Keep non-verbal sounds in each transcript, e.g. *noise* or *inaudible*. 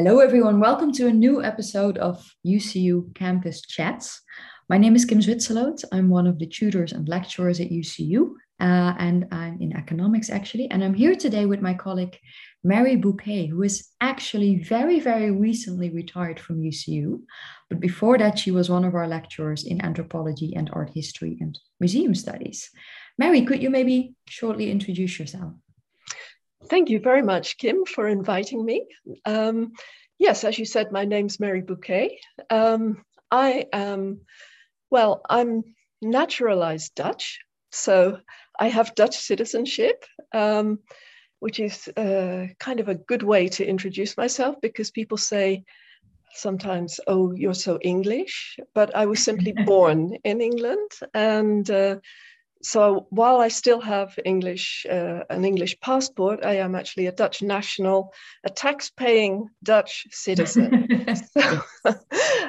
Hello, everyone. Welcome to a new episode of UCU Campus Chats. My name is Kim Zwitserloot. I'm one of the tutors and lecturers at UCU, uh, and I'm in economics actually. And I'm here today with my colleague Mary Bouquet, who is actually very, very recently retired from UCU. But before that, she was one of our lecturers in anthropology and art history and museum studies. Mary, could you maybe shortly introduce yourself? Thank you very much, Kim, for inviting me. Um, yes, as you said, my name's Mary Bouquet. Um, I am, well, I'm naturalized Dutch, so I have Dutch citizenship, um, which is uh, kind of a good way to introduce myself because people say sometimes, oh, you're so English, but I was simply *laughs* born in England and uh, so while I still have English, uh, an English passport, I am actually a Dutch national, a tax-paying Dutch citizen. *laughs* so *laughs*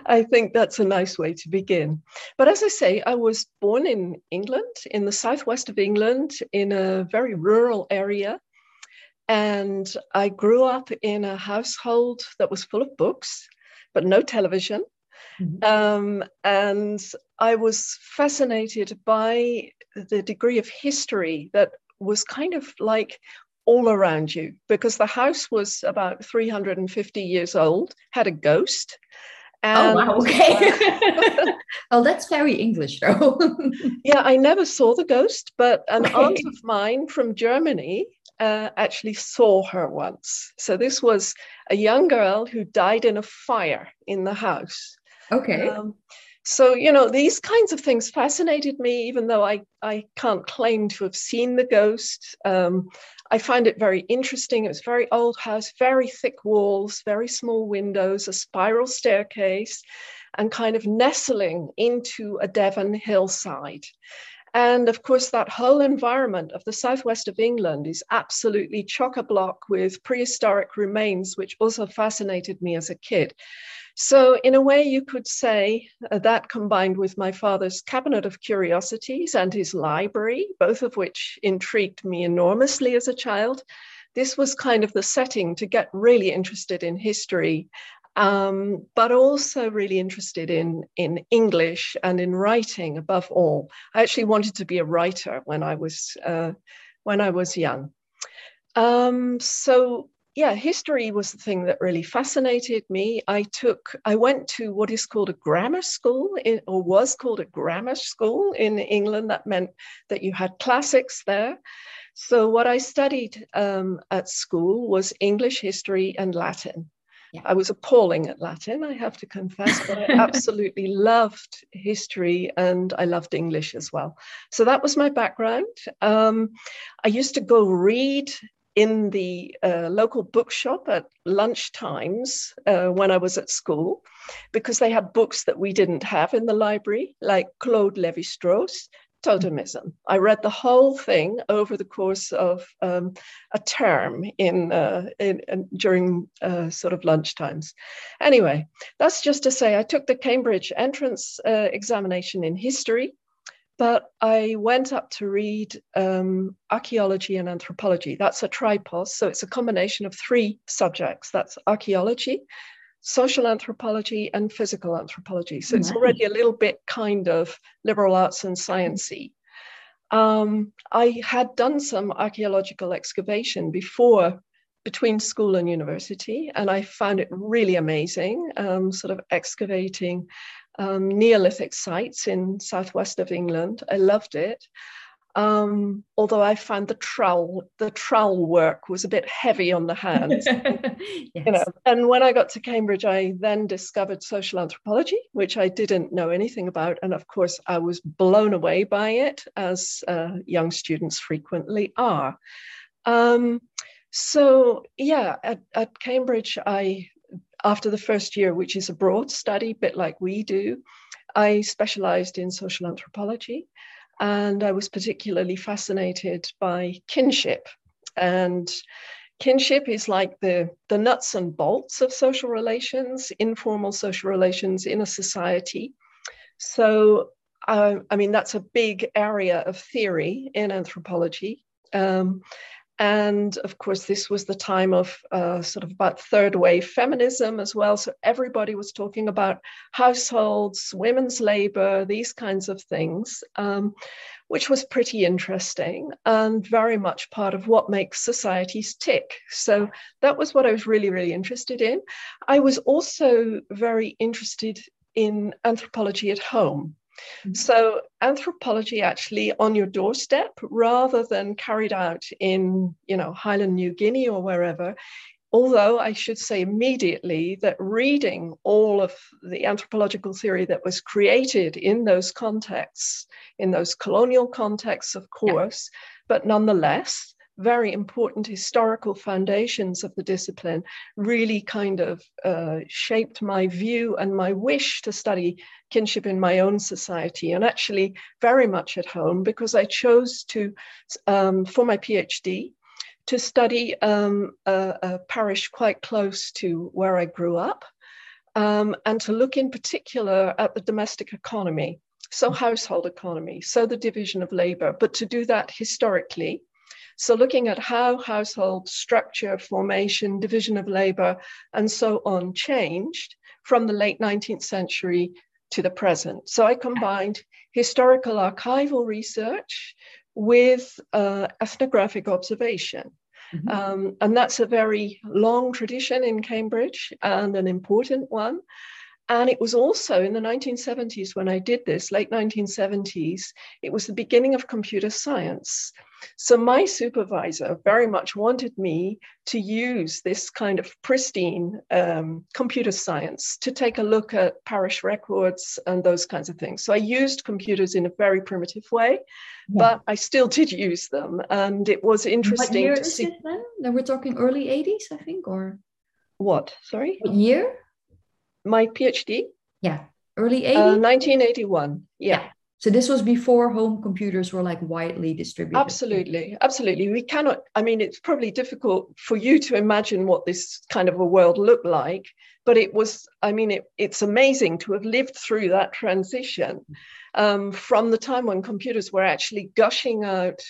I think that's a nice way to begin. But as I say, I was born in England, in the southwest of England, in a very rural area. And I grew up in a household that was full of books, but no television. Mm-hmm. Um, and I was fascinated by the degree of history that was kind of like all around you because the house was about 350 years old, had a ghost. And, oh, wow. Okay. well, *laughs* that's very English, though. *laughs* yeah, I never saw the ghost, but an okay. aunt of mine from Germany uh, actually saw her once. So this was a young girl who died in a fire in the house. Okay. Um, so you know these kinds of things fascinated me even though i i can't claim to have seen the ghost. Um, i find it very interesting. It was a very old house very thick walls very small windows a spiral staircase and kind of nestling into a devon hillside and of course, that whole environment of the southwest of England is absolutely chock a block with prehistoric remains, which also fascinated me as a kid. So, in a way, you could say uh, that combined with my father's cabinet of curiosities and his library, both of which intrigued me enormously as a child, this was kind of the setting to get really interested in history, um, but also really interested in, in English and in writing above all. I actually wanted to be a writer when I was, uh, when I was young. Um, so yeah, history was the thing that really fascinated me. I took, I went to what is called a grammar school, in, or was called a grammar school in England. That meant that you had classics there. So, what I studied um, at school was English, history, and Latin. Yeah. I was appalling at Latin, I have to confess, but I *laughs* absolutely loved history and I loved English as well. So that was my background. Um, I used to go read in the uh, local bookshop at lunch times uh, when I was at school, because they had books that we didn't have in the library, like Claude Levi Strauss, Totemism. I read the whole thing over the course of um, a term in, uh, in, in during uh, sort of lunch times. Anyway, that's just to say I took the Cambridge entrance uh, examination in history but I went up to read um, archaeology and anthropology. That's a tripos, so it's a combination of three subjects. That's archaeology, social anthropology, and physical anthropology. So it's already a little bit kind of liberal arts and sciencey. Um, I had done some archaeological excavation before between school and university, and I found it really amazing, um, sort of excavating um, Neolithic sites in southwest of England. I loved it. Um, although I found the trowel, the trowel work was a bit heavy on the hands. *laughs* yes. You know, and when I got to Cambridge, I then discovered social anthropology, which I didn't know anything about, and of course, I was blown away by it, as uh, young students frequently are. Um, so yeah, at, at Cambridge, I after the first year, which is a broad study, bit like we do, I specialized in social anthropology. And I was particularly fascinated by kinship. And kinship is like the, the nuts and bolts of social relations, informal social relations in a society. So, uh, I mean, that's a big area of theory in anthropology. Um, and of course, this was the time of uh, sort of about third wave feminism as well. So everybody was talking about households, women's labor, these kinds of things, um, which was pretty interesting and very much part of what makes societies tick. So that was what I was really, really interested in. I was also very interested in anthropology at home. Mm-hmm. So, anthropology actually on your doorstep rather than carried out in, you know, Highland New Guinea or wherever. Although I should say immediately that reading all of the anthropological theory that was created in those contexts, in those colonial contexts, of course, yeah. but nonetheless, very important historical foundations of the discipline really kind of uh, shaped my view and my wish to study kinship in my own society and actually very much at home because I chose to, um, for my PhD, to study um, a, a, parish quite close to where I grew up um, and to look in particular at the domestic economy. So, household economy, so the division of labor, but to do that historically so looking at how household structure, formation, division of labor, and so on changed from the late 19th century to the present. So I combined historical archival research with uh, ethnographic observation. Mm-hmm. Um, and that's a very long tradition in Cambridge and an important one. And it was also in the 1970s when I did this, late 1970s, it was the beginning of computer science. So my supervisor very much wanted me to use this kind of pristine um, computer science to take a look at parish records and those kinds of things. So I used computers in a very primitive way, yeah. but I still did use them. And it was interesting what year to see. It then? then we're talking early 80s, I think, or what? Sorry? What year? My PhD? Yeah, early 80s? Uh, 1981. Yeah. yeah. So this was before home computers were like widely distributed. Absolutely, absolutely. We cannot. I mean, it's probably difficult for you to imagine what this kind of a world looked like, but it was. I mean, it, it's amazing to have lived through that transition um, from the time when computers were actually gushing out.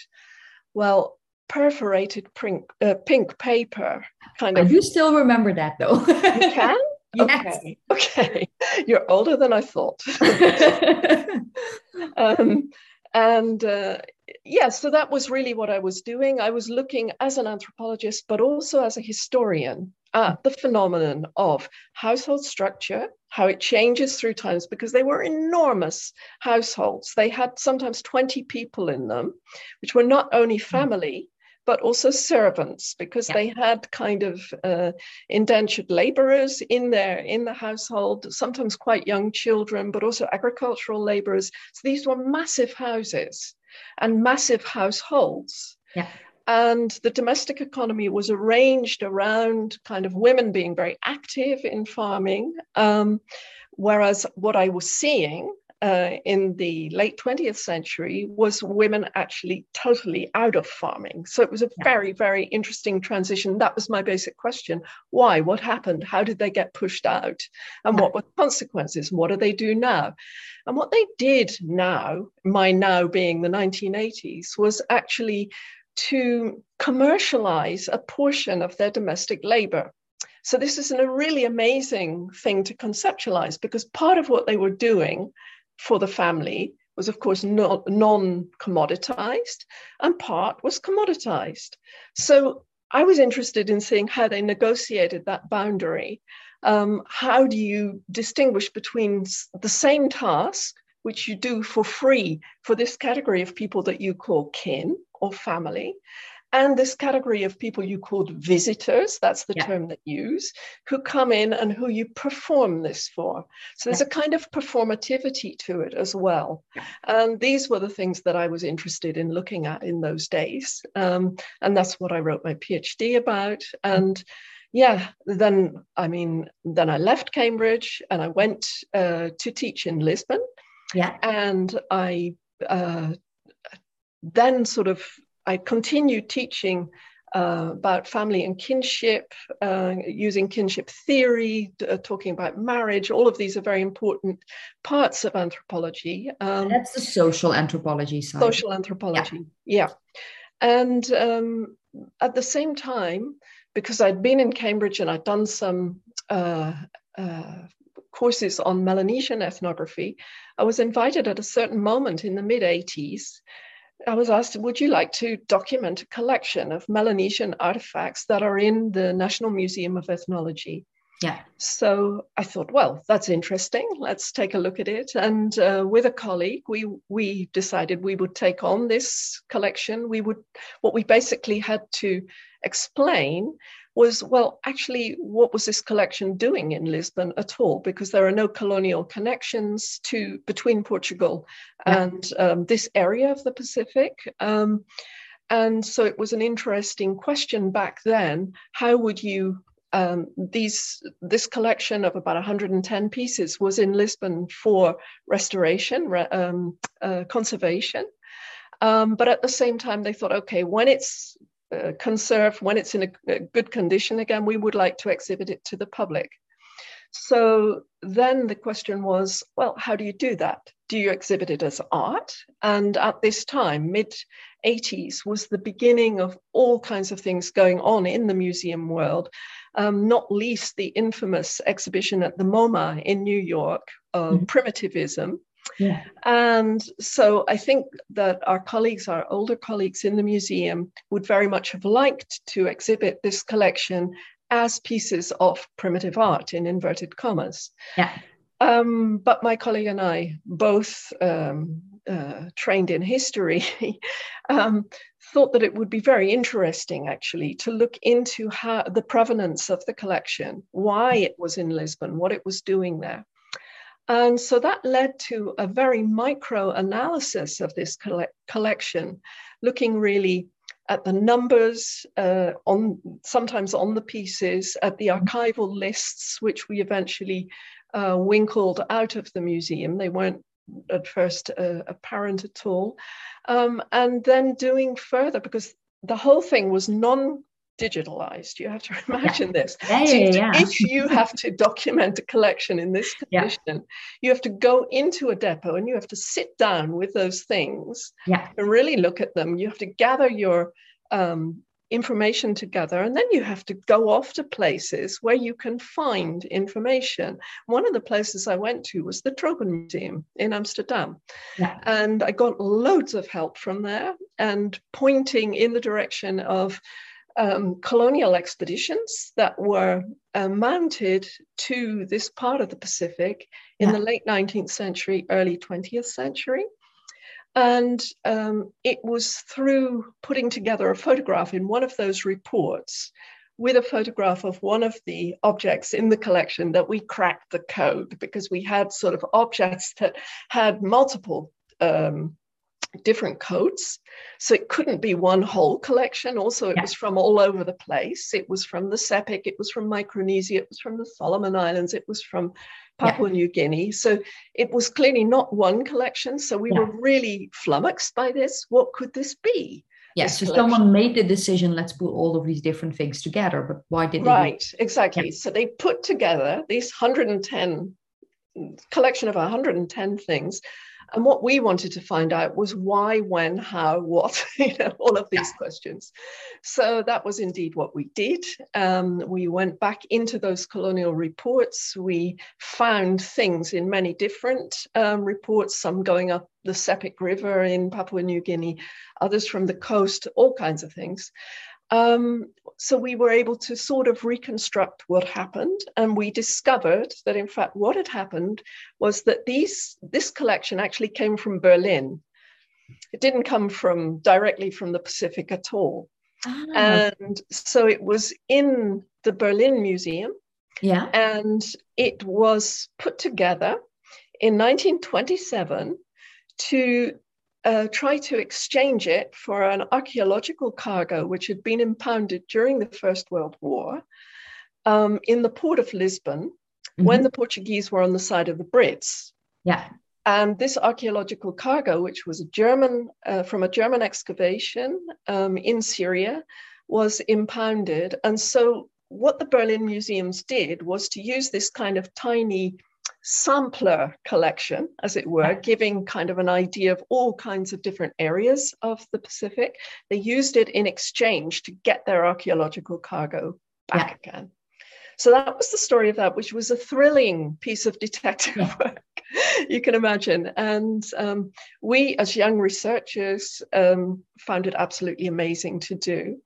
Well, perforated pink, uh, pink paper kind of. I do still remember that though. you can? Okay. *laughs* Okay. You're older than I thought. *laughs* um, and uh, yeah, so that was really what I was doing. I was looking as an anthropologist, but also as a historian at the phenomenon of household structure, how it changes through times, because they were enormous households. They had sometimes 20 people in them, which were not only hmm. family, but also servants because yeah. they had kind of uh, indentured laborers in there in the household sometimes quite young children but also agricultural laborers so these were massive houses and massive households yeah. and the domestic economy was arranged around kind of women being very active in farming um, whereas what i was seeing uh, in the late 20th century was women actually totally out of farming. So it was a very, very interesting transition. That was my basic question. Why? What happened? How did they get pushed out? And what were the consequences? What do they do now? And what they did now, my now being the 1980s, was actually to commercialize a portion of their domestic labor. So this is a really amazing thing to conceptualize because part of what they were doing for the family was, of course, non commoditized, and part was commoditized. So I was interested in seeing how they negotiated that boundary. Um, how do you distinguish between the same task, which you do for free for this category of people that you call kin or family, and this category of people you called visitors, that's the yeah. term that you use, who come in and who you perform this for. So there's yeah. a kind of performativity to it as well. Yeah. And these were the things that I was interested in looking at in those days. Um, and that's what I wrote my PhD about. And yeah, then I mean, then I left Cambridge and I went uh, to teach in Lisbon. Yeah. And I uh, then sort of I continued teaching uh, about family and kinship, uh, using kinship theory, uh, talking about marriage. All of these are very important parts of anthropology. Um, That's the social anthropology side. Social anthropology, yeah. yeah. And um, at the same time, because I'd been in Cambridge and I'd done some uh, uh, courses on Melanesian ethnography, I was invited at a certain moment in the mid 80s. I was asked, Would you like to document a collection of Melanesian artifacts that are in the National Museum of Ethnology? Yeah. So I thought, well, that's interesting. Let's take a look at it. And uh, with a colleague, we we decided we would take on this collection. We would what we basically had to explain was well, actually, what was this collection doing in Lisbon at all? Because there are no colonial connections to between Portugal yeah. and um, this area of the Pacific. Um, and so it was an interesting question back then. How would you um, these this collection of about 110 pieces was in Lisbon for restoration, um, uh, conservation. Um, but at the same time, they thought, okay, when it's uh, conserved, when it's in a, a, good condition again, we would like to exhibit it to the public. So then the question was, well, how do you do that? Do you exhibit it as art? And at this time, mid 80s, was the beginning of all kinds of things going on in the museum world um, not least the infamous exhibition at the MoMA in New York, of mm-hmm. Primitivism. Yeah. And so I think that our colleagues, our older colleagues in the museum, would very much have liked to exhibit this collection as pieces of primitive art in inverted commas. Yeah. Um, but my colleague and I both um, uh, trained in history *laughs* um, thought that it would be very interesting actually to look into how the provenance of the collection, why it was in Lisbon, what it was doing there. And so that led to a very micro analysis of this coll- collection, looking really at the numbers, uh, on sometimes on the pieces, at the archival lists, which we eventually uh, winkled out of the museum. They weren't at first uh, apparent at all. Um, and then doing further, because the whole thing was non digitalized. You have to *laughs* imagine yeah. this. Yeah, so yeah, if you have to document a collection in this *laughs* condition, you have to go into a depot and you have to sit down with those things and really look at them. You have to gather your um, information together and then you have to go off to places where you can find information one of the places i went to was the tropen museum in amsterdam yeah. and i got loads of help from there and pointing in the direction of um, colonial expeditions that were uh, mounted to this part of the pacific in yeah. the late 19th century early 20th century and um, it was through putting together a photograph in one of those reports with a photograph of one of the objects in the collection that we cracked the code because we had sort of objects that had multiple um, different codes. So it couldn't be one whole collection. Also, it yeah. was from all over the place. It was from the Sepik, it was from Micronesia, it was from the Solomon Islands, it was from Papua yeah. New Guinea. So it was clearly not one collection. So we yeah. were really flummoxed by this. What could this be? Yes, so collection? someone made the decision, let's put all of these different things together. But why did they? Right, exactly. Yeah. So they put together these 110 collection of 110 things and what we wanted to find out was why, when, how, what, *laughs* you know, all of these questions. So that was indeed what we did. Um, we went back into those colonial reports. We found things in many different um, reports, some going up the Sepik River in Papua New Guinea, others from the coast, all kinds of things. Um, so we were able to sort of reconstruct what happened, and we discovered that in fact what had happened was that these this collection actually came from Berlin. It didn't come from directly from the Pacific at all. Ah. And so it was in the Berlin Museum. Yeah. And it was put together in 1927 to uh, try to exchange it for an archaeological cargo which had been impounded during the First World War um, in the port of Lisbon mm-hmm. when the Portuguese were on the side of the Brits. Yeah. And this archaeological cargo, which was a German uh, from a German excavation um, in Syria, was impounded. And so, what the Berlin museums did was to use this kind of tiny sampler collection, as it were, giving kind of an idea of all kinds of different areas of the Pacific. They used it in exchange to get their archaeological cargo back yeah. again. So that was the story of that, which was a thrilling piece of detective work, *laughs* you can imagine. And um, we, as young researchers, um, found it absolutely amazing to do.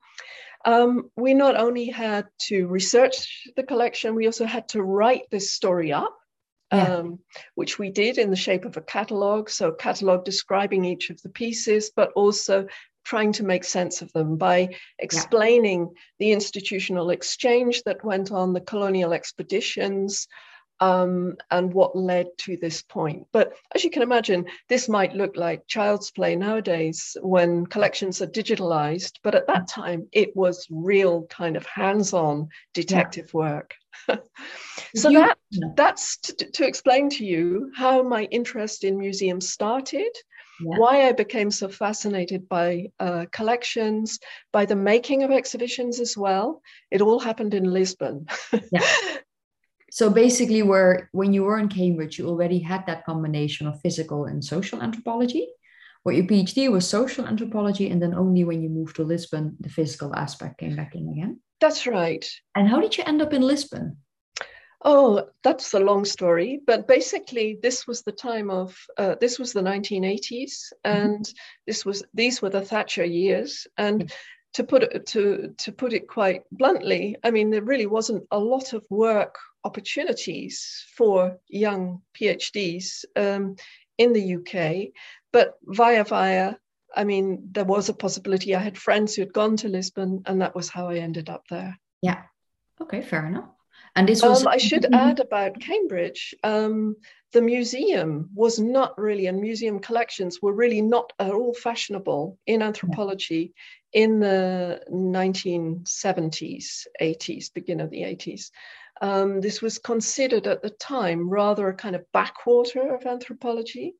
Um, we not only had to research the collection, we also had to write this story up. Yeah. Um, which we did in the shape of a catalog. So, a catalog describing each of the pieces, but also trying to make sense of them by explaining yeah. the institutional exchange that went on, the colonial expeditions, um, and what led to this point. But as you can imagine, this might look like child's play nowadays when collections are digitalized, but at that time it was real kind of hands-on detective yeah. work. *laughs* so you, that that's to, to explain to you how my interest in museums started yeah. why I became so fascinated by uh, collections, by the making of exhibitions as well. It all happened in Lisbon. yeah. *laughs* So basically, where when you were in Cambridge, you already had that combination of physical and social anthropology. Where your PhD was social anthropology, and then only when you moved to Lisbon, the physical aspect came back in again. That's right. And how did you end up in Lisbon? Oh, that's a long story, but basically, this was the time of uh, this was the 1980s, mm-hmm. and mm-hmm. this was these were the Thatcher years, and mm-hmm. To put it to to put it quite bluntly, I mean, there really wasn't a lot of work opportunities for young PhDs um, in the UK, but via via. I mean, there was a possibility. I had friends who had gone to Lisbon, and that was how I ended up there. Yeah. Okay, fair enough. And this was. Um, I should add about Cambridge. Um, the museum was not really, and museum collections were really not at all fashionable in anthropology yeah. in the 1970s, 80s, beginning of the 80s. Um, this was considered at the time rather a kind of backwater of anthropology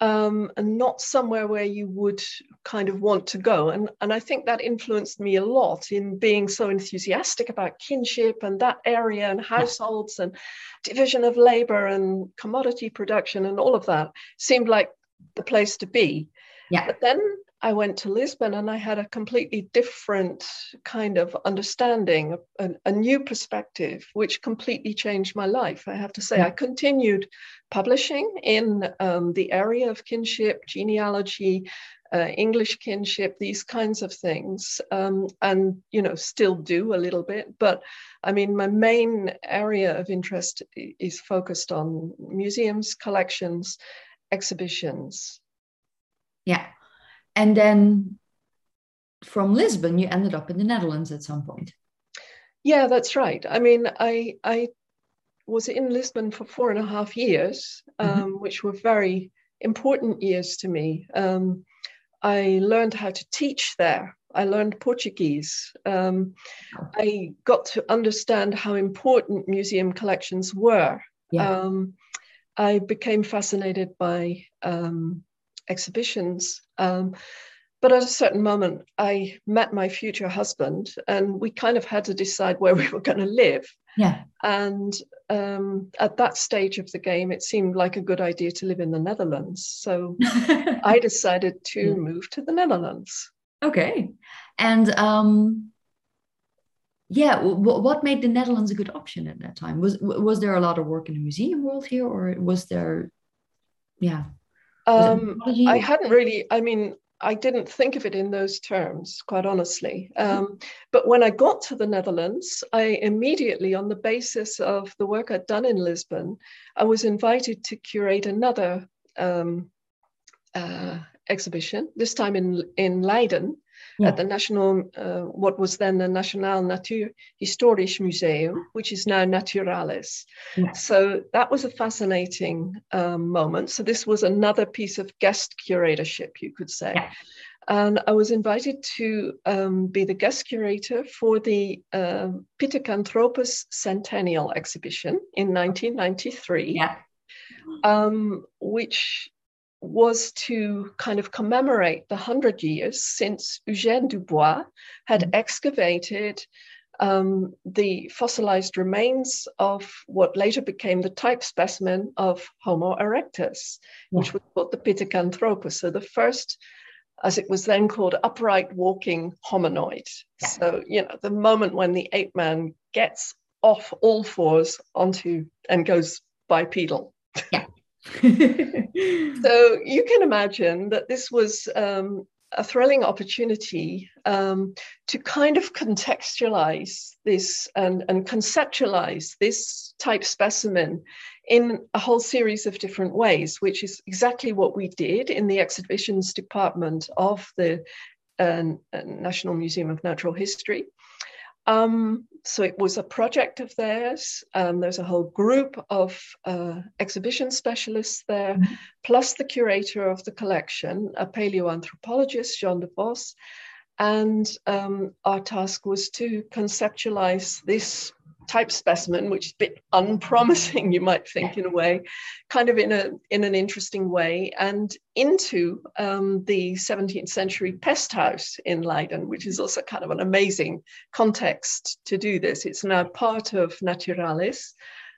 um, and not somewhere where you would kind of want to go. And, and I think that influenced me a lot in being so enthusiastic about kinship and that area and households and division of labor and commodity production and all of that seemed like the place to be. Yeah. But then I went to Lisbon and I had a completely different kind of understanding, a, a, new perspective, which completely changed my life. I have to say. I continued publishing in um, the area of kinship, genealogy, uh, English kinship, these kinds of things, um, and you know, still do a little bit. But I mean, my main area of interest is focused on museums, collections, exhibitions. Yeah and then from Lisbon, you ended up in the Netherlands at some point. Yeah, that's right. I mean, I I was in Lisbon for four and a half years, mm-hmm. um, which were very important years to me. Um, I learned how to teach there. I learned Portuguese. Um, I got to understand how important museum collections were. Yeah. Um, I became fascinated by um, exhibitions. Um, but at a certain moment, I met my future husband, and we kind of had to decide where *laughs* we were going to live. Yeah. And um, at that stage of the game, it seemed like a good idea to live in the Netherlands. So *laughs* I decided to yeah. move to the Netherlands. Okay. And um, yeah, w- what made the Netherlands a good option at that time? Was was there a lot of work in the museum world here, or was there, yeah? Um, I hadn't really, I mean, I didn't think of it in those terms, quite honestly. Um, but when I got to the Netherlands, I immediately, on the basis of the work I'd done in Lisbon, I was invited to curate another um, uh, exhibition, this time in, in Leiden, yeah. at the National, uh, what was then the Nationaal Natuurhistorisch Museum, which is now Naturalis. Yeah. So that was a fascinating um, moment. So this was another piece of guest curatorship, you could say. Yeah. And I was invited to um, be the guest curator for the uh, Pithecanthropus Centennial exhibition in 1993, yeah. um, which was to kind of commemorate the 100 years since Eugène Dubois had mm-hmm. excavated um, the fossilized remains of what later became the type specimen of Homo erectus, yeah. which was called the Pithecanthropus. So the first, as it was then called, upright walking hominoid. Yeah. So, you know, the moment when the ape man gets off all fours onto and goes bipedal. Yeah. *laughs* so you can imagine that this was um, a thrilling opportunity um, to kind of contextualize this and, and conceptualize this type specimen in a whole series of different ways, which is exactly what we did in the exhibitions department of the uh, National Museum of Natural History. Um, so it was a project of theirs. Um, there's a whole group of uh, exhibition specialists there, mm-hmm. plus the curator of the collection, a paleoanthropologist, Jean de Vos. And um, our task was to conceptualize this type specimen, which is a bit unpromising, you might think, in a way, kind of in a in an interesting way, and into um, the 17th century pest house in Leiden, which is also kind of an amazing context to do this. It's now part of Naturalis.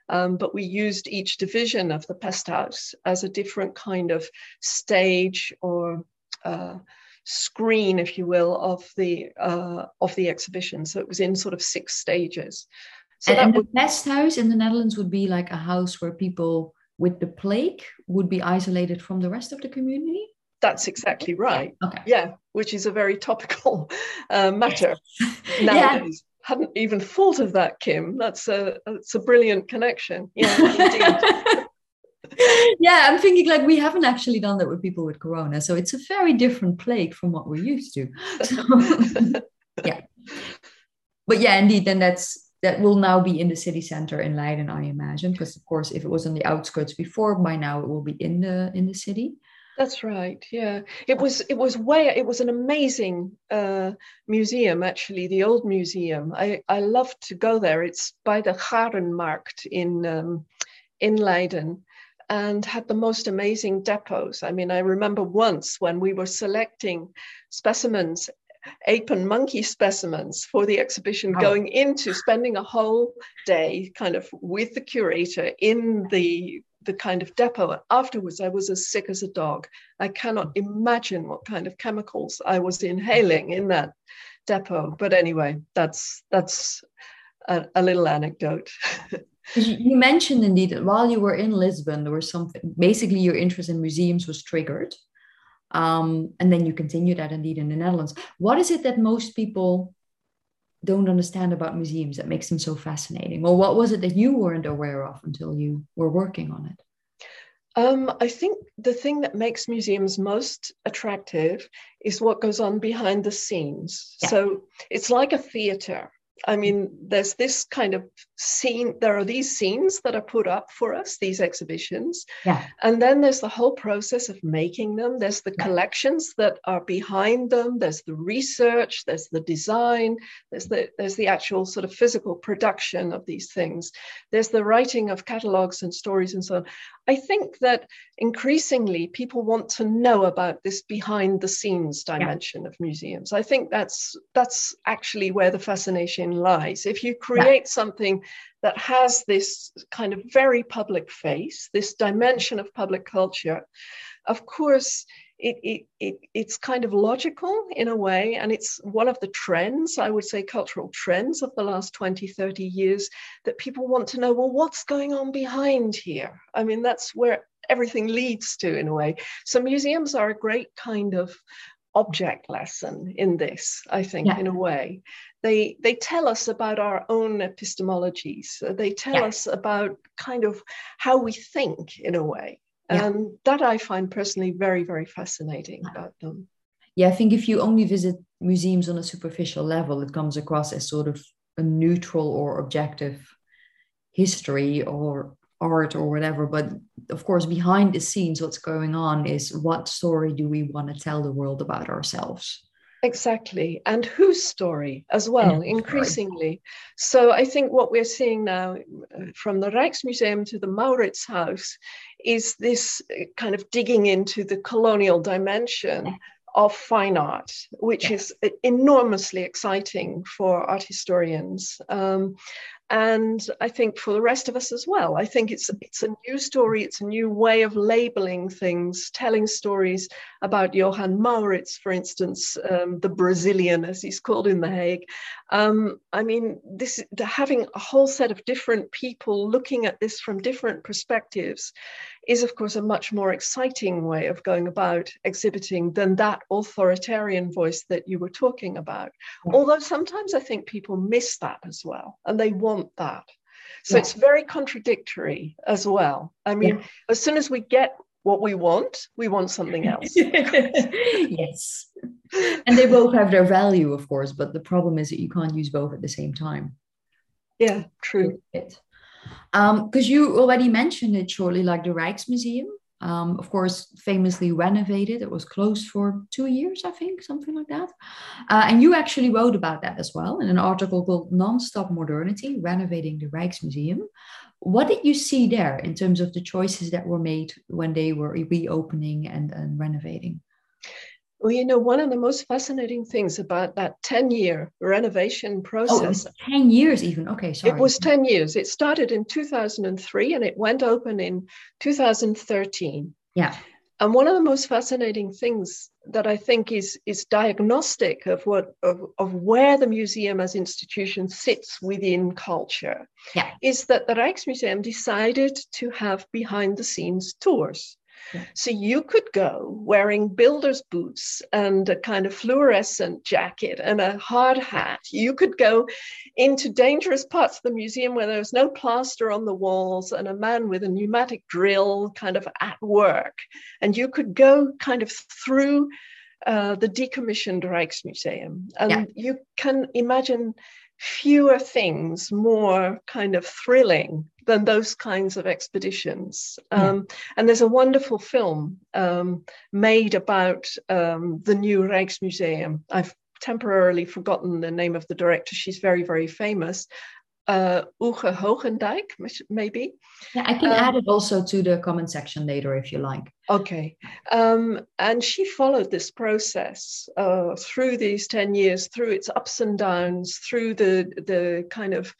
Um, but we used each division of the pest house as a different kind of stage or uh, screen, if you will, of the uh, of the exhibition. So it was in sort of six stages. So and, and would... the pest house in the Netherlands would be like a house where people with the plague would be isolated from the rest of the community? That's exactly right. Okay. Yeah, which is a very topical uh, matter *laughs* nowadays. Yeah. Hadn't even thought of that, Kim. That's a that's a brilliant connection. Yeah, indeed. *laughs* *laughs* yeah, I'm thinking like we haven't actually done that with people with corona, so it's a very different plague from what we're used to. So, yeah, but yeah, indeed, then that's that will now be in the city center in Leiden, I imagine, because of course, if it was on the outskirts before, by now it will be in the in the city. That's right. Yeah, it was. It was way. It was an amazing uh, museum, actually. The old museum. I I love to go there. It's by the Garenmarkt in um, in Leiden, and had the most amazing depots. I mean, I remember once when we were selecting specimens ape and monkey specimens for the exhibition, oh. going into spending a whole day kind of with the curator in the the kind of depot. Afterwards, I was as sick as a dog. I cannot imagine what kind of chemicals I was inhaling in that depot. But anyway, that's that's a, a little anecdote. *laughs* you mentioned indeed that while you were in Lisbon, there was something. Basically, your interest in museums was triggered. Um, and then you continue that indeed in the Netherlands. What is it that most people don't understand about museums that makes them so fascinating? Or what was it that you weren't aware of until you were working on it? Um, I think the thing that makes museums most attractive is what goes on behind the scenes. Yeah. So it's like a theater. I mean, there's this kind of scene, there are these scenes that are put up for us, these exhibitions. Yeah. And then there's the whole process of making them. There's the yeah. collections that are behind them. There's the research, there's the design, there's the there's the actual sort of physical production of these things. There's the writing of catalogs and stories and so on. I think that increasingly people want to know about this behind the scenes dimension yeah. of museums. I think that's that's actually where the fascination lies. If you create yeah. something that has this kind of very public face, this dimension of public culture, of course, it, it, it, it's kind of logical in a way, and it's one of the trends, I would say, cultural trends of the last 20, 30 years that people want to know, well, what's going on behind here? I mean, that's where everything leads to, in a way. So, museums are a great kind of object lesson in this, I think, yeah. in a way. They, they tell us about our own epistemologies. They tell yeah. us about kind of how we think in a way. Yeah. And that I find personally very, very fascinating about them. Yeah, I think if you only visit museums on a superficial level, it comes across as sort of a neutral or objective history or art or whatever. But of course, behind the scenes, what's going on is what story do we want to tell the world about ourselves? Exactly. And whose story as well, increasingly. So I think what we're seeing now uh, from the Rijksmuseum to the Maurits House is this uh, kind of digging into the colonial dimension of fine art, which yes. is enormously exciting for art historians. Um, and I think for the rest of us as well. I think it's it's a new story, it's a new way of labeling things, telling stories about Johan Maurits, for instance, um, the Brazilian, as he's called in The Hague. Um, I mean, this having a whole set of different people looking at this from different perspectives is, of course, a much more exciting way of going about exhibiting than that authoritarian voice that you were talking about. Yeah. Although sometimes I think people miss that as well, and they want that. So yeah. it's very contradictory as well. I mean, yeah. as soon as we get what we want, we want something else. *laughs* yes. And they both have their value, of course, but the problem is that you can't use both at the same time. Yeah, true. Because um, you already mentioned it shortly, like the Rijksmuseum um, of course, famously renovated. It was closed for two years, I think, something like that. Uh, and you actually wrote about that as well in an article called Non-Stop Modernity, Renovating the Rijksmuseum. What did you see there in terms of the choices that were made when they were reopening and, and renovating? Well, you know, one of the most fascinating things about that 10 year renovation oh, process. Oh, 10 years even. Okay, sorry. It was 10 years. It started in 2003 and it went open in 2013. Yeah. And one of the most fascinating things that I think is, is diagnostic of what of, of where the museum as institution sits within culture yeah. is that the Rijksmuseum decided to have behind the scenes tours. So you could go wearing builder's boots and a kind of fluorescent jacket and a hard hat. You could go into dangerous parts of the museum where there was no plaster on the walls and a man with a pneumatic drill kind of at work. And you could go kind of through uh, the decommissioned Rijksmuseum. And yeah. you can imagine fewer things more kind of thrilling than those kinds of expeditions. Um, yeah. And there's a wonderful film um, made about um, the new Rijksmuseum. I've temporarily forgotten the name of the director. She's very, very famous uh, Oeke Hoogendijk, maybe. Yeah, I can um, add it also to the comment section later if you like. Okay. Um, and she followed this process uh, through these 10 years, through its ups and downs, through the, the kind of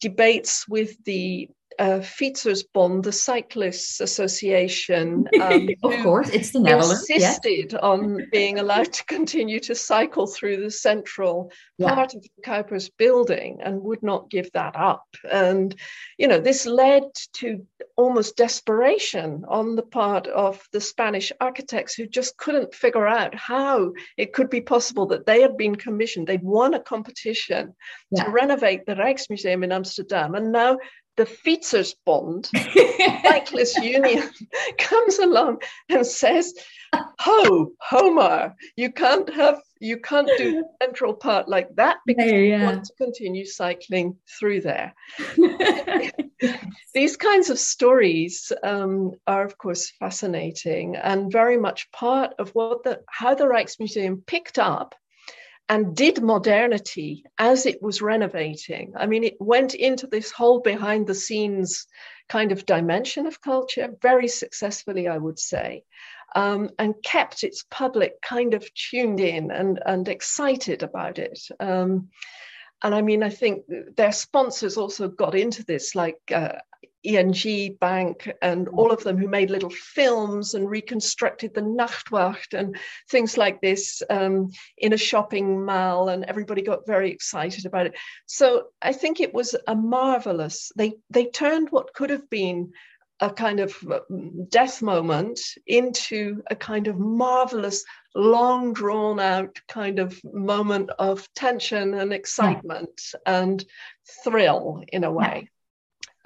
debates with the uh, Fietsersbond, the Cyclists Association, *laughs* um, of course, it's the Netherlands, insisted yeah. on being allowed to continue to cycle through the central yeah. part of the Cuypers building and would not give that up. And you know, this led to almost desperation on the part of the Spanish architects who just couldn't figure out how it could be possible that they had been commissioned, they'd won a competition yeah. to renovate the Rijksmuseum in Amsterdam, and now the Fietsersbond, *laughs* Cyclist Union, *laughs* comes along and says, "Ho, Homer, you can't have, you can't do Central Park like that because yeah, yeah. you want to continue cycling through there." *laughs* These kinds of stories um, are, of course, fascinating and very much part of what the how the Rijksmuseum picked up and did modernity as it was renovating. I mean, it went into this whole behind the scenes kind of dimension of culture very successfully, I would say, um, and kept its public kind of tuned in and, and excited about it. Um, and I mean, I think their sponsors also got into this, like uh, ING Bank and mm. all of them who made little films and reconstructed the Nachtwacht and things like this um, in a shopping mall, and everybody got very excited about it. So I think it was a marvelous. They they turned what could have been a kind of um, death moment into a kind of marvelous, long drawn out kind of moment of tension and excitement yeah. and thrill in a way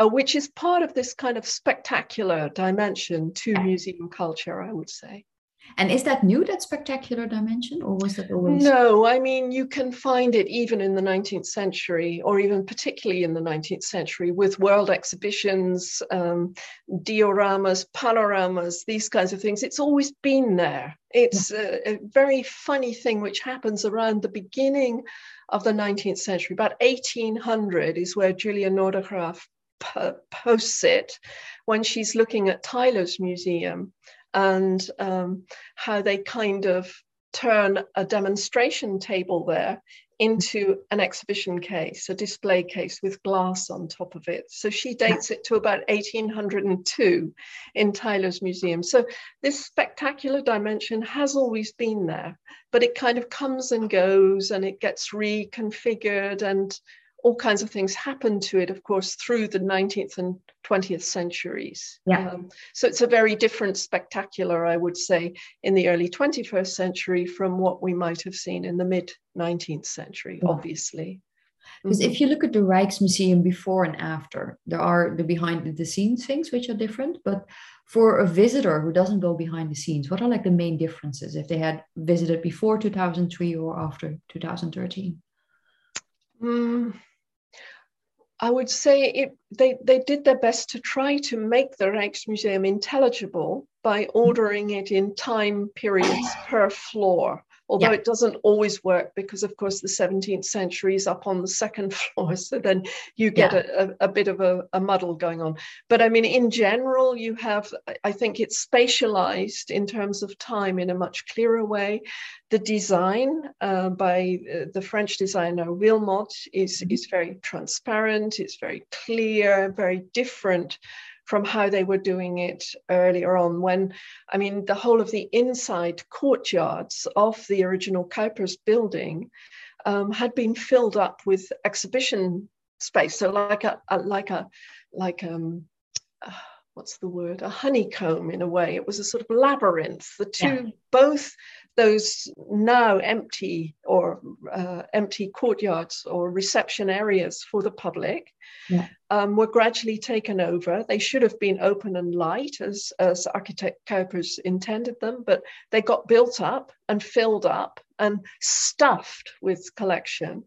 uh, which is part of this kind of spectacular dimension to museum culture, I would say. And is that new, that spectacular dimension, or was that always? No, I mean, you can find it even in the 19th century, or even particularly in the 19th century, with world exhibitions, um, dioramas, panoramas, these kinds of things. It's always been there. It's yeah. a, a very funny thing which happens around the beginning of the 19th century. About 1800 is where Julia Noordegraaf posts it when she's looking at Teylers museum and um, how they kind of turn a demonstration table there into an exhibition case, a display case with glass on top of it. So she dates it to about 1802 in Teylers museum. So this spectacular dimension has always been there, but it kind of comes and goes and it gets reconfigured and all kinds of things happen to it, of course, through the 19th and 20th centuries. Yeah. Um, so it's a very different spectacular, I would say, in the early 21st century from what we might have seen in the mid 19th century, yeah. obviously. Because mm-hmm. if you look at the Rijksmuseum before and after, there are the behind the scenes things which are different. But for a visitor who doesn't go behind the scenes, what are like the main differences if they had visited before 2003 or after 2013? Mm, I would say it, they, they did their best to try to make the Rijksmuseum intelligible by ordering it in time periods per floor although yeah. it doesn't always work because of course the 17th century is up on the second *laughs* floor so then you get yeah. a, a, bit of a, a, muddle going on but i mean in general you have i think it's spatialized in terms of time in a much clearer way the design uh, by uh, the french designer Wilmotte is, mm-hmm. is very transparent it's very clear very different from how they were doing it earlier on when i mean the whole of the inside courtyards of the original Cuypers building um, had been filled up with exhibition space. So like a, a like a like um uh, what's the word? A honeycomb in a way. It was a sort of labyrinth. The two yeah. both those now empty or uh, empty courtyards or reception areas for the public yeah. um, were gradually taken over. They should have been open and light as, as architect Cuypers intended them, but they got built up and filled up and stuffed with collection.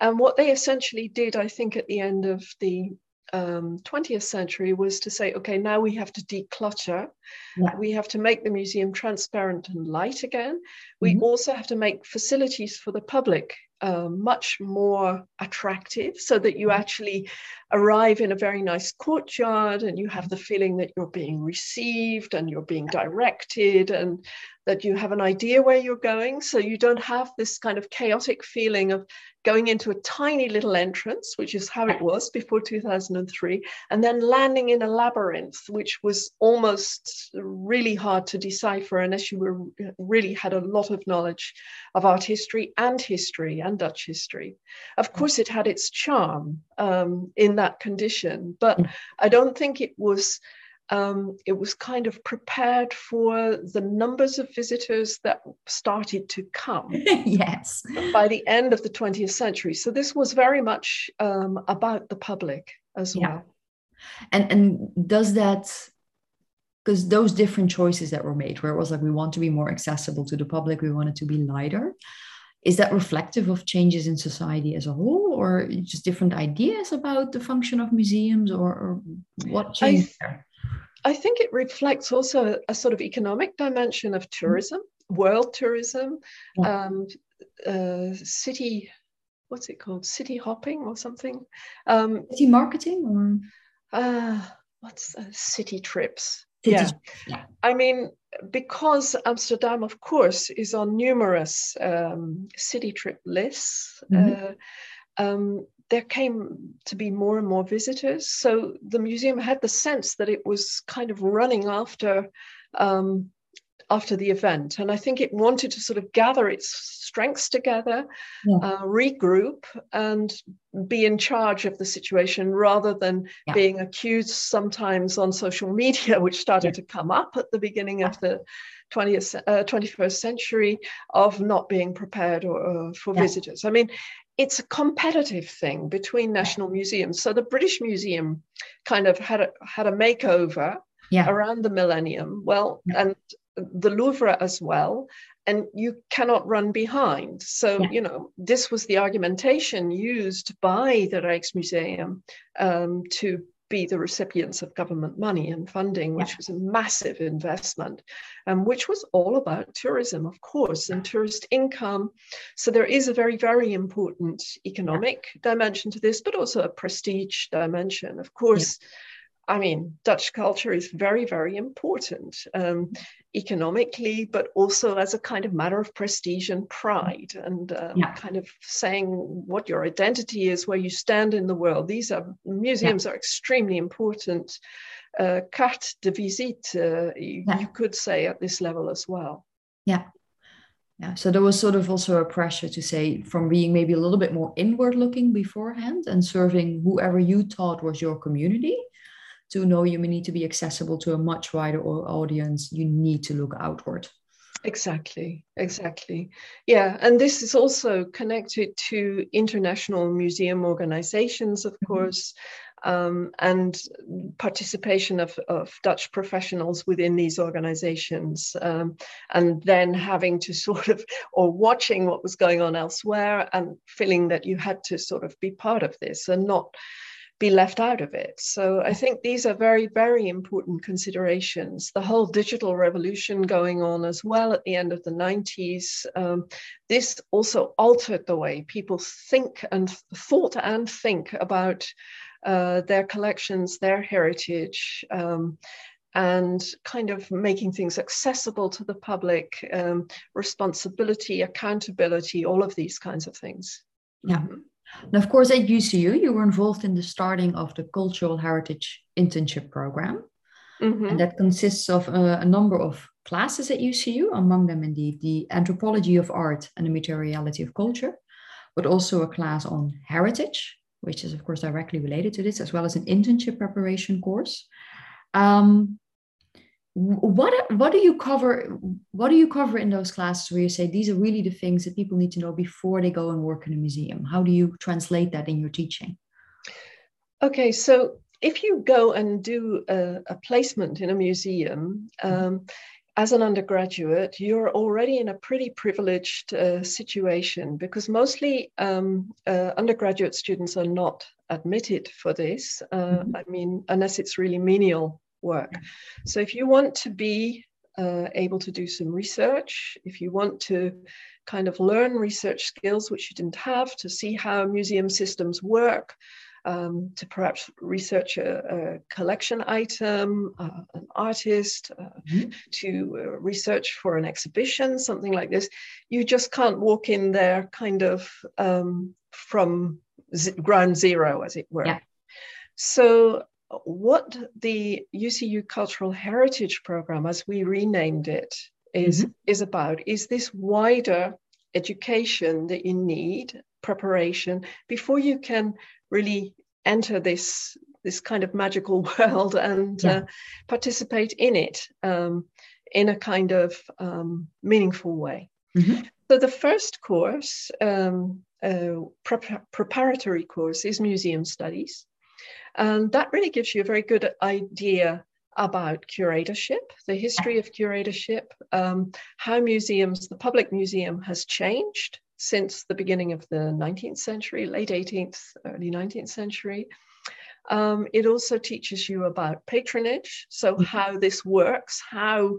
And what they essentially did, I think, at the end of the um, 20th century was to say, okay, now we have to declutter. Yeah. We have to make the museum transparent and light again. We mm-hmm. also have to make facilities for the public uh, much more attractive so that you mm-hmm. actually arrive in a very nice courtyard and you have the feeling that you're being received and you're being directed and that you have an idea where you're going. So you don't have this kind of chaotic feeling of going into a tiny little entrance, which is how it was before 2003, and then landing in a labyrinth, which was almost really hard to decipher unless you were really had a lot of knowledge of art history and history and Dutch history. Of course, it had its charm um, in that condition, but I don't think it was um, it was kind of prepared for the numbers of visitors that started to come. *laughs* yes. By the end of the 20th century. So this was very much um, about the public as yeah. well. And and does that because those different choices that were made, where it was like we want to be more accessible to the public, we want it to be lighter. Is that reflective of changes in society as a whole, or just different ideas about the function of museums, or, or what changed I, there? I think it reflects also a, a sort of economic dimension of tourism, world tourism, yeah. um, uh, city, what's it called, city hopping or something? Um, city marketing or? Uh, what's uh, city trips? Yeah. yeah. I mean, because Amsterdam, of course, is on numerous um, city trip lists. Mm-hmm. Uh, um, there came to be more and more visitors. So the museum had the sense that it was kind of running after um, after the event, and I think it wanted to sort of gather its strengths together, yeah. uh, regroup, and be in charge of the situation rather than yeah. being accused sometimes on social media, *laughs* which started yeah. to come up at the beginning of the 20th, uh, 21st century, of not being prepared or, uh, for visitors. I mean, it's a competitive thing between national museums. So the British Museum kind of had a, had a makeover yeah. around the millennium. Well, yeah. and the Louvre as well. And you cannot run behind. So, yeah. you know, this was the argumentation used by the Rijksmuseum um, to be the recipients of government money and funding, which yeah. was a massive investment, um, which was all about tourism, of course, and tourist income. So there is a very, very important economic yeah. dimension to this, but also a prestige dimension. Of course, yeah. I mean, Dutch culture is very, very important. Um, economically, but also as a kind of matter of prestige and pride, and um, yeah. kind of saying what your identity is, where you stand in the world. These are museums yeah. are extremely important. Uh, carte de visite, uh, you, yeah. you could say at this level as well. Yeah. Yeah. So there was sort of also a pressure to say from being maybe a little bit more inward looking beforehand and serving whoever you thought was your community to know you need to be accessible to a much wider audience, you need to look outward. Exactly, exactly. Yeah, and this is also connected to international museum organizations, of mm-hmm. course, um, and participation of, of Dutch professionals within these organizations, um, and then having to *laughs* sort of, or watching what was going on elsewhere and feeling that you had to sort of be part of this and not be left out of it. So I think these are very, very important considerations. The whole digital revolution going on as well at the end of the 90s, um, this also altered the way people think and thought and think about uh, their collections, their heritage. Um, and kind of making things accessible to the public, um, responsibility, accountability, all of these kinds of things. Yeah. Mm-hmm. And of course, at UCU, you were involved in the starting of the Cultural Heritage Internship Program. Mm-hmm. And that consists of uh, a number of classes at UCU, among them, indeed, the Anthropology of Art and the Materiality of Culture, but also a class on heritage, which is, of course, directly related to this, as well as an internship preparation course. Um, what what do you cover what do you cover in those classes where you say these are really the things that people need to know before they go and work in a museum how do you translate that in your teaching okay so if you go and do a, a placement in a museum um, as an undergraduate, you're already in a pretty privileged uh, situation because mostly um, uh, undergraduate students are not admitted for this. Uh, mm-hmm. I mean, unless it's really menial work. So if you want to be uh, able to do some research, if you want to kind of learn research skills which you didn't have, to see how museum systems work, um, to perhaps research a, a collection item, uh, an artist, uh, mm-hmm. to uh, research for an exhibition, something like this. You just can't walk in there kind of um, from z- ground zero, as it were. Yeah. So what the UCU Cultural Heritage Program, as we renamed it, is, mm-hmm. is about is this wider education that you need, preparation, before you can really enter this, this kind of magical *laughs* world and yeah. uh, participate in it um, in a kind of um, meaningful way. Mm-hmm. So the first course, um, uh, pre- preparatory course, is museum studies. And that really gives you a very good idea about curatorship, the history of curatorship, um, how museums, the public museum has changed since the beginning of the 19th century, late 18th, early 19th century. Um, it also teaches you about patronage, so mm-hmm. how this works, how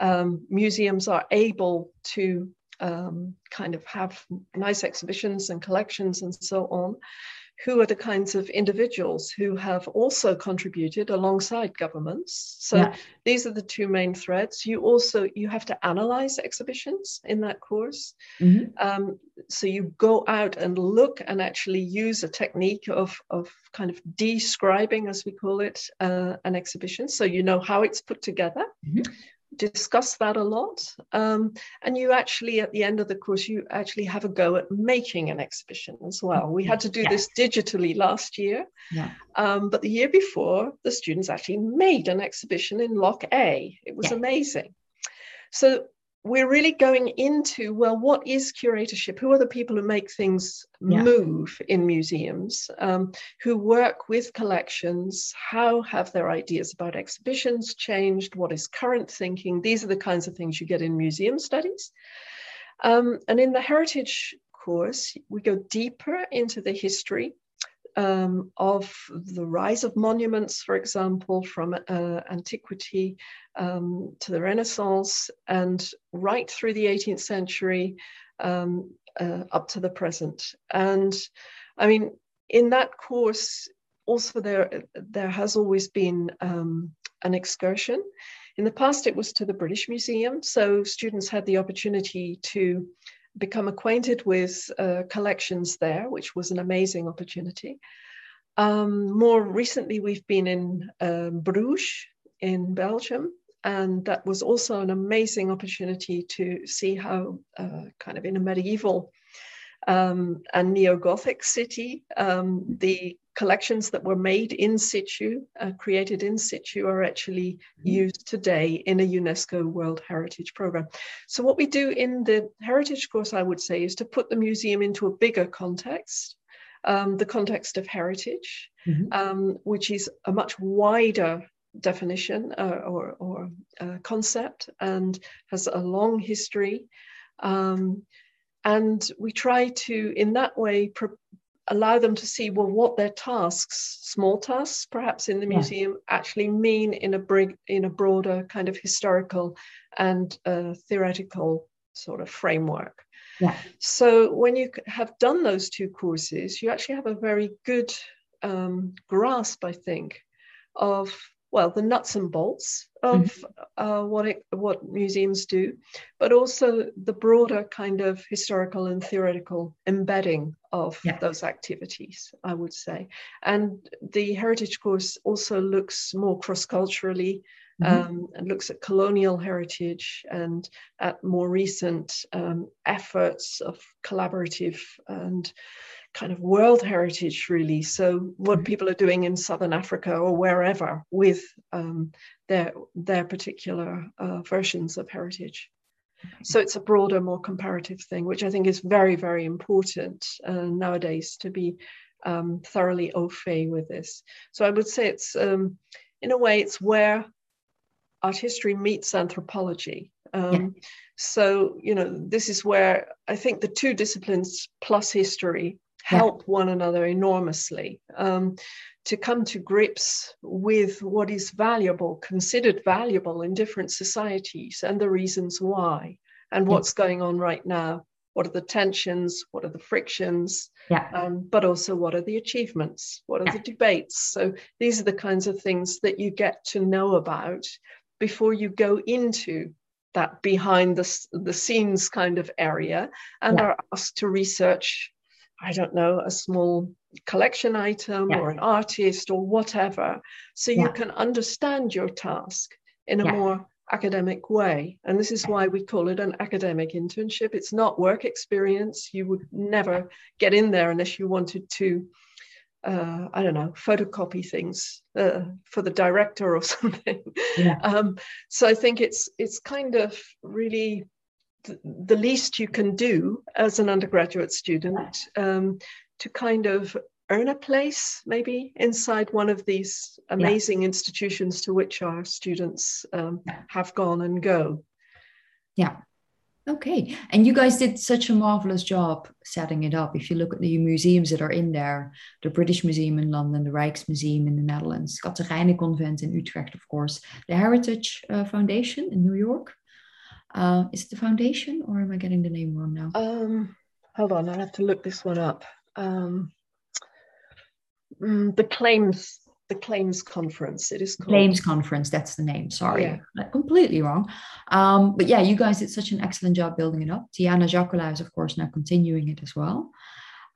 um, museums are able to um, kind of have nice exhibitions and collections and so on who are the kinds of individuals who have also contributed alongside governments. So yeah. these are the two main threads. You also you have to analyze exhibitions in that course. Mm-hmm. um, so you go out and look and actually use a technique of, of kind of describing as we call it uh, an exhibition so you know how it's put together. Mm-hmm discuss that a lot. Um, and you actually, at the end of the course, you actually have a go at making an exhibition as well. We had to do yeah. this digitally last year. Yeah. Um, but the year before, the students actually made an exhibition in Lock A. It was yeah. amazing. So we're really going into well what is curatorship? Who are the people who make things yeah. move in museums um, who work with collections? How have their ideas about exhibitions changed? What is current thinking? These are the kinds of things you get in museum studies. Um, and in the heritage course we go deeper into the history um, of the rise of monuments, for example, from uh, antiquity um, to the Renaissance and right through the 18th century um, uh, up to the present. And I mean, in that course, also there, there has always been um, an excursion. in the past, it was to the British Museum. So students had the opportunity to become acquainted with uh, collections there, which was an amazing opportunity. Um, more recently, we've been in um, Bruges in Belgium, and that was also an amazing opportunity to see how, uh, kind of in a medieval um, and neo-Gothic city, um, the collections that were made in situ, uh, created in situ, are actually mm-hmm. used today in a UNESCO World Heritage Program. So what we do in the heritage course, I would say, is to put the museum into a bigger context, um, the context of heritage, mm-hmm. um, which is a much wider definition uh, or, or uh, concept and has a long history. Um, and we try to, in that way, allow them to see well what their tasks small tasks perhaps in the museum yeah. actually mean in a brig, in a broader kind of historical and uh, theoretical sort of framework yeah. so when you have done those two courses you actually have a very good um, grasp i think of well the nuts and bolts of mm-hmm. uh, what it, what museums do, but also the broader kind of historical and theoretical embedding of yeah. those activities, I would say. And the heritage course also looks more cross culturally. Mm-hmm. Um, and looks at colonial heritage and at more recent um, efforts of collaborative and kind of world heritage, really. So, what mm-hmm. people are doing in Southern Africa or wherever with um, their their particular uh, versions of heritage. So it's a broader, more comparative thing, which I think is very, very important uh, nowadays to be um, thoroughly au fait with this. So I would say it's, um, in a way, it's where art history meets anthropology. Um, yeah. So, you know, this is where I think the two disciplines plus history help yeah. one another enormously. Um, to come to grips with what is valuable, considered valuable in different societies, and the reasons why, and what's going on right now. What are the tensions? What are the frictions? Yeah. Um, but also, what are the achievements? What are yeah. the debates? So, these are the kinds of things that you get to know about before you go into that behind the, the scenes kind of area and yeah. are asked to research I don't know, a small collection item yeah. or an artist or whatever. So you can understand your task in a yeah. more academic way. And this is why we call it an academic internship. It's not work experience. You would never get in there unless you wanted to, uh, I don't know, photocopy things uh, for the director or *laughs* something. Um, so I think it's it's kind of really the least you can do as an undergraduate student um, to kind of earn a place maybe inside one of these amazing yeah. institutions to which our students um, have gone and go. Yeah. Okay. And you guys did such a marvelous job setting it up. If you look at the museums that are in there, the British Museum in London, the Rijksmuseum in the Netherlands, Catharijneconvent in Utrecht, of course, the Heritage uh, Foundation in New York, uh, is it the foundation or am I getting the name wrong now? Um, hold on, I'll have to look this one up. Um, mm, the claims the claims conference it is called. claims conference that's the name sorry yeah. completely wrong um, but yeah you guys did such an excellent job building it up tiana jacola is of course now continuing it as well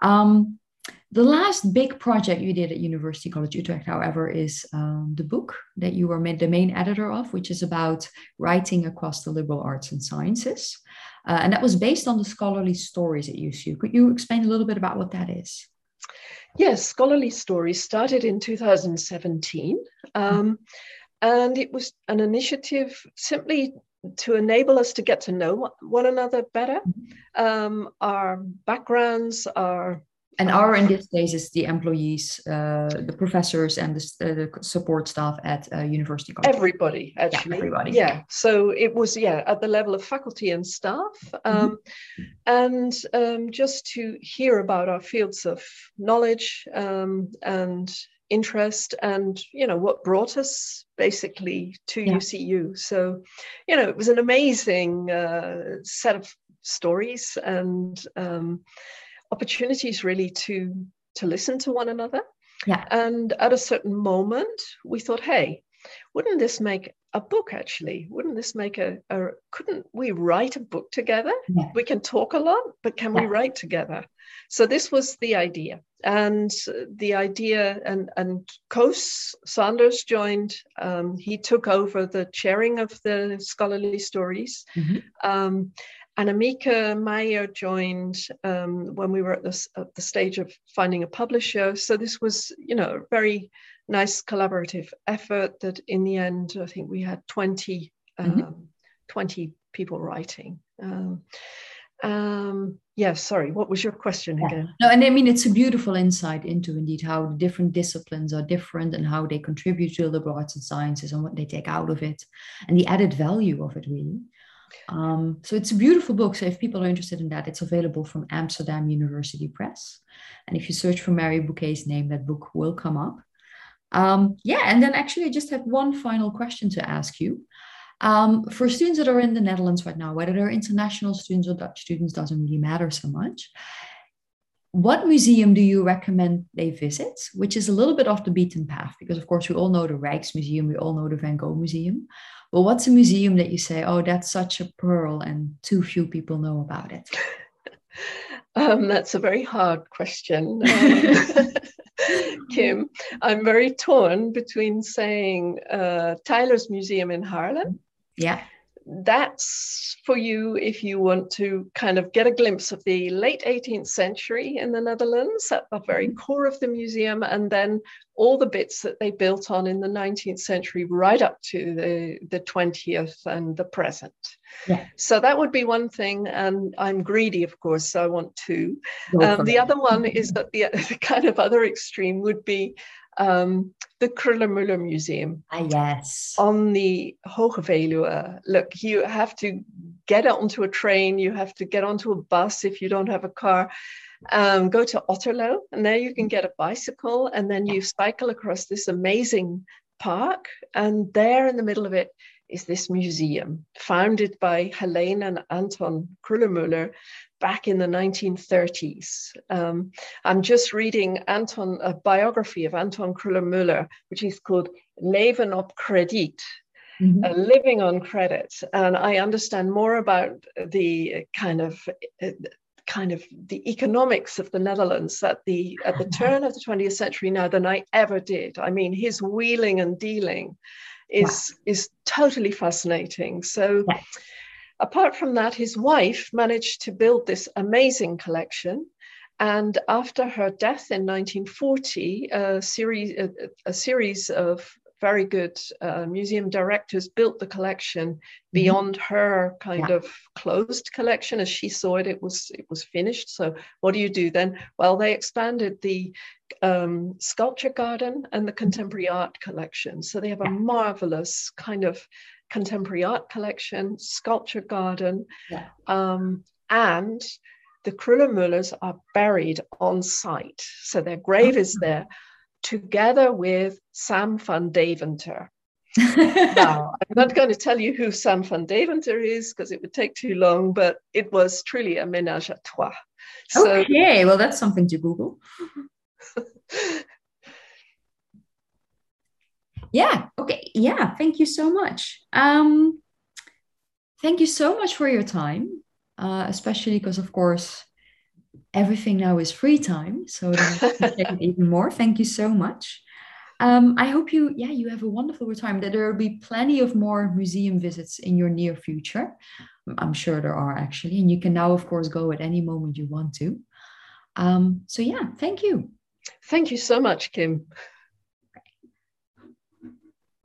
um, the last big project you did at University College Utrecht, however, is um, the book that you were made the main editor of, which is about writing across the liberal arts and sciences. Uh, and that was based on the scholarly stories at UCU. Could you explain a little bit about what that is? Yes, Scholarly Stories started in 2017. Um, and it was an initiative simply to enable us to get to know one another better, mm-hmm. um, our backgrounds, our and our in this case is the employees, uh, the professors, and the, uh, the support staff at uh, University College. Everybody, actually. Yeah, everybody. Yeah. So it was, yeah, at the level of faculty and staff. Um, mm-hmm. And um, just to hear about our fields of knowledge um, and interest and, you know, what brought us basically to yeah. UCU. So, you know, it was an amazing uh, set of stories and um, opportunities really to to listen to one another. Yeah. And at a certain moment, we thought, hey, wouldn't this make a book actually wouldn't this make a, a couldn't we write a book together Yeah. we can talk a lot but can we write together so this was the idea and the idea and and Koos Sanders joined um, he took over the chairing of the scholarly stories Mhm. um, and Amika Meyer joined um, when we were at this at the stage of finding a publisher. So this was, you know, a very nice collaborative effort. That in the end, I think we had 20, um, Mhm. 20 people writing. Um, um, yeah, sorry, what was your question Yeah. again? No, and I mean it's a beautiful insight into indeed how the different disciplines are different and how they contribute to the liberal arts and sciences and what they take out of it and the added value of it really. Um, so it's a beautiful book. So if people are interested in that, it's available from Amsterdam University Press. And if you search for Mary Bouquet's name, that book will come up. Um, yeah, and then actually I just have one final question to ask you. Um, for students that are in the Netherlands right now, whether they're international students or Dutch students doesn't really matter so much what museum do you recommend they visit which is a little bit off the beaten path because of course we all know the rijksmuseum we all know the van gogh museum but what's a museum that you say oh that's such a pearl and too few people know about it *laughs* Um, that's a very hard question, um, *laughs* *laughs* Kim. I'm very torn between saying uh, Teylers Museum in Haarlem. yeah that's for you if you want to kind of get a glimpse of the late 18th century in the Netherlands at the very core of the museum, and then all the bits that they built on in the 19th century right up to the, the 20th and the present. Yeah. So that would be one thing. And I'm greedy, of course, so I want two. Um, the other one is that the, *laughs* the kind of other extreme would be um, the Kröller-Müller Museum ah yes on the Hoge Veluwe. Look, you have to get onto a train, you have to get onto a bus if you don't have a car. Um, go to Otterlo, and there you can get a bicycle, and then you cycle across this amazing park. And there in the middle of it is this museum founded by Helene and Anton Kröller-Müller back in the 1930s. Um, I'm just reading Anton a biography of Anton Kröller-Müller, which is called Leven op Krediet, Mhm. uh, living on credit. And I understand more about the kind of uh, kind of the economics of the Netherlands at the at the *laughs* turn of the 20th century now than I ever did. I mean, his wheeling and dealing is is totally fascinating. So Yeah. Apart from that, his wife managed to build this amazing collection. And after her death in 1940, a series, a, a series of very good uh, museum directors built the collection beyond her kind Yeah. of closed collection as she saw it. It was it was finished. So what do you do then? Well, they expanded the um, sculpture garden and the contemporary art collection. So they have a marvelous kind of contemporary art collection, sculpture garden, Yeah. um, and the Kröller-Müllers are buried on site. So their grave is there together with Sam van Deventer. *laughs* Now, I'm not going to tell you who Sam van Deventer is because it would take too long, but it was truly a ménage à trois. So okay well that's something to google *laughs* yeah. Okay. Yeah. Thank you so much. Um thank you so much for your time uh, especially because of course everything now is free time so even more. Thank you so much. Um, i hope you yeah you have a wonderful time that there will be plenty of more museum visits in your near future. I'm sure there are actually and you can now of course go at any moment you want to. Um, so yeah thank you. Thank you so much, Kim.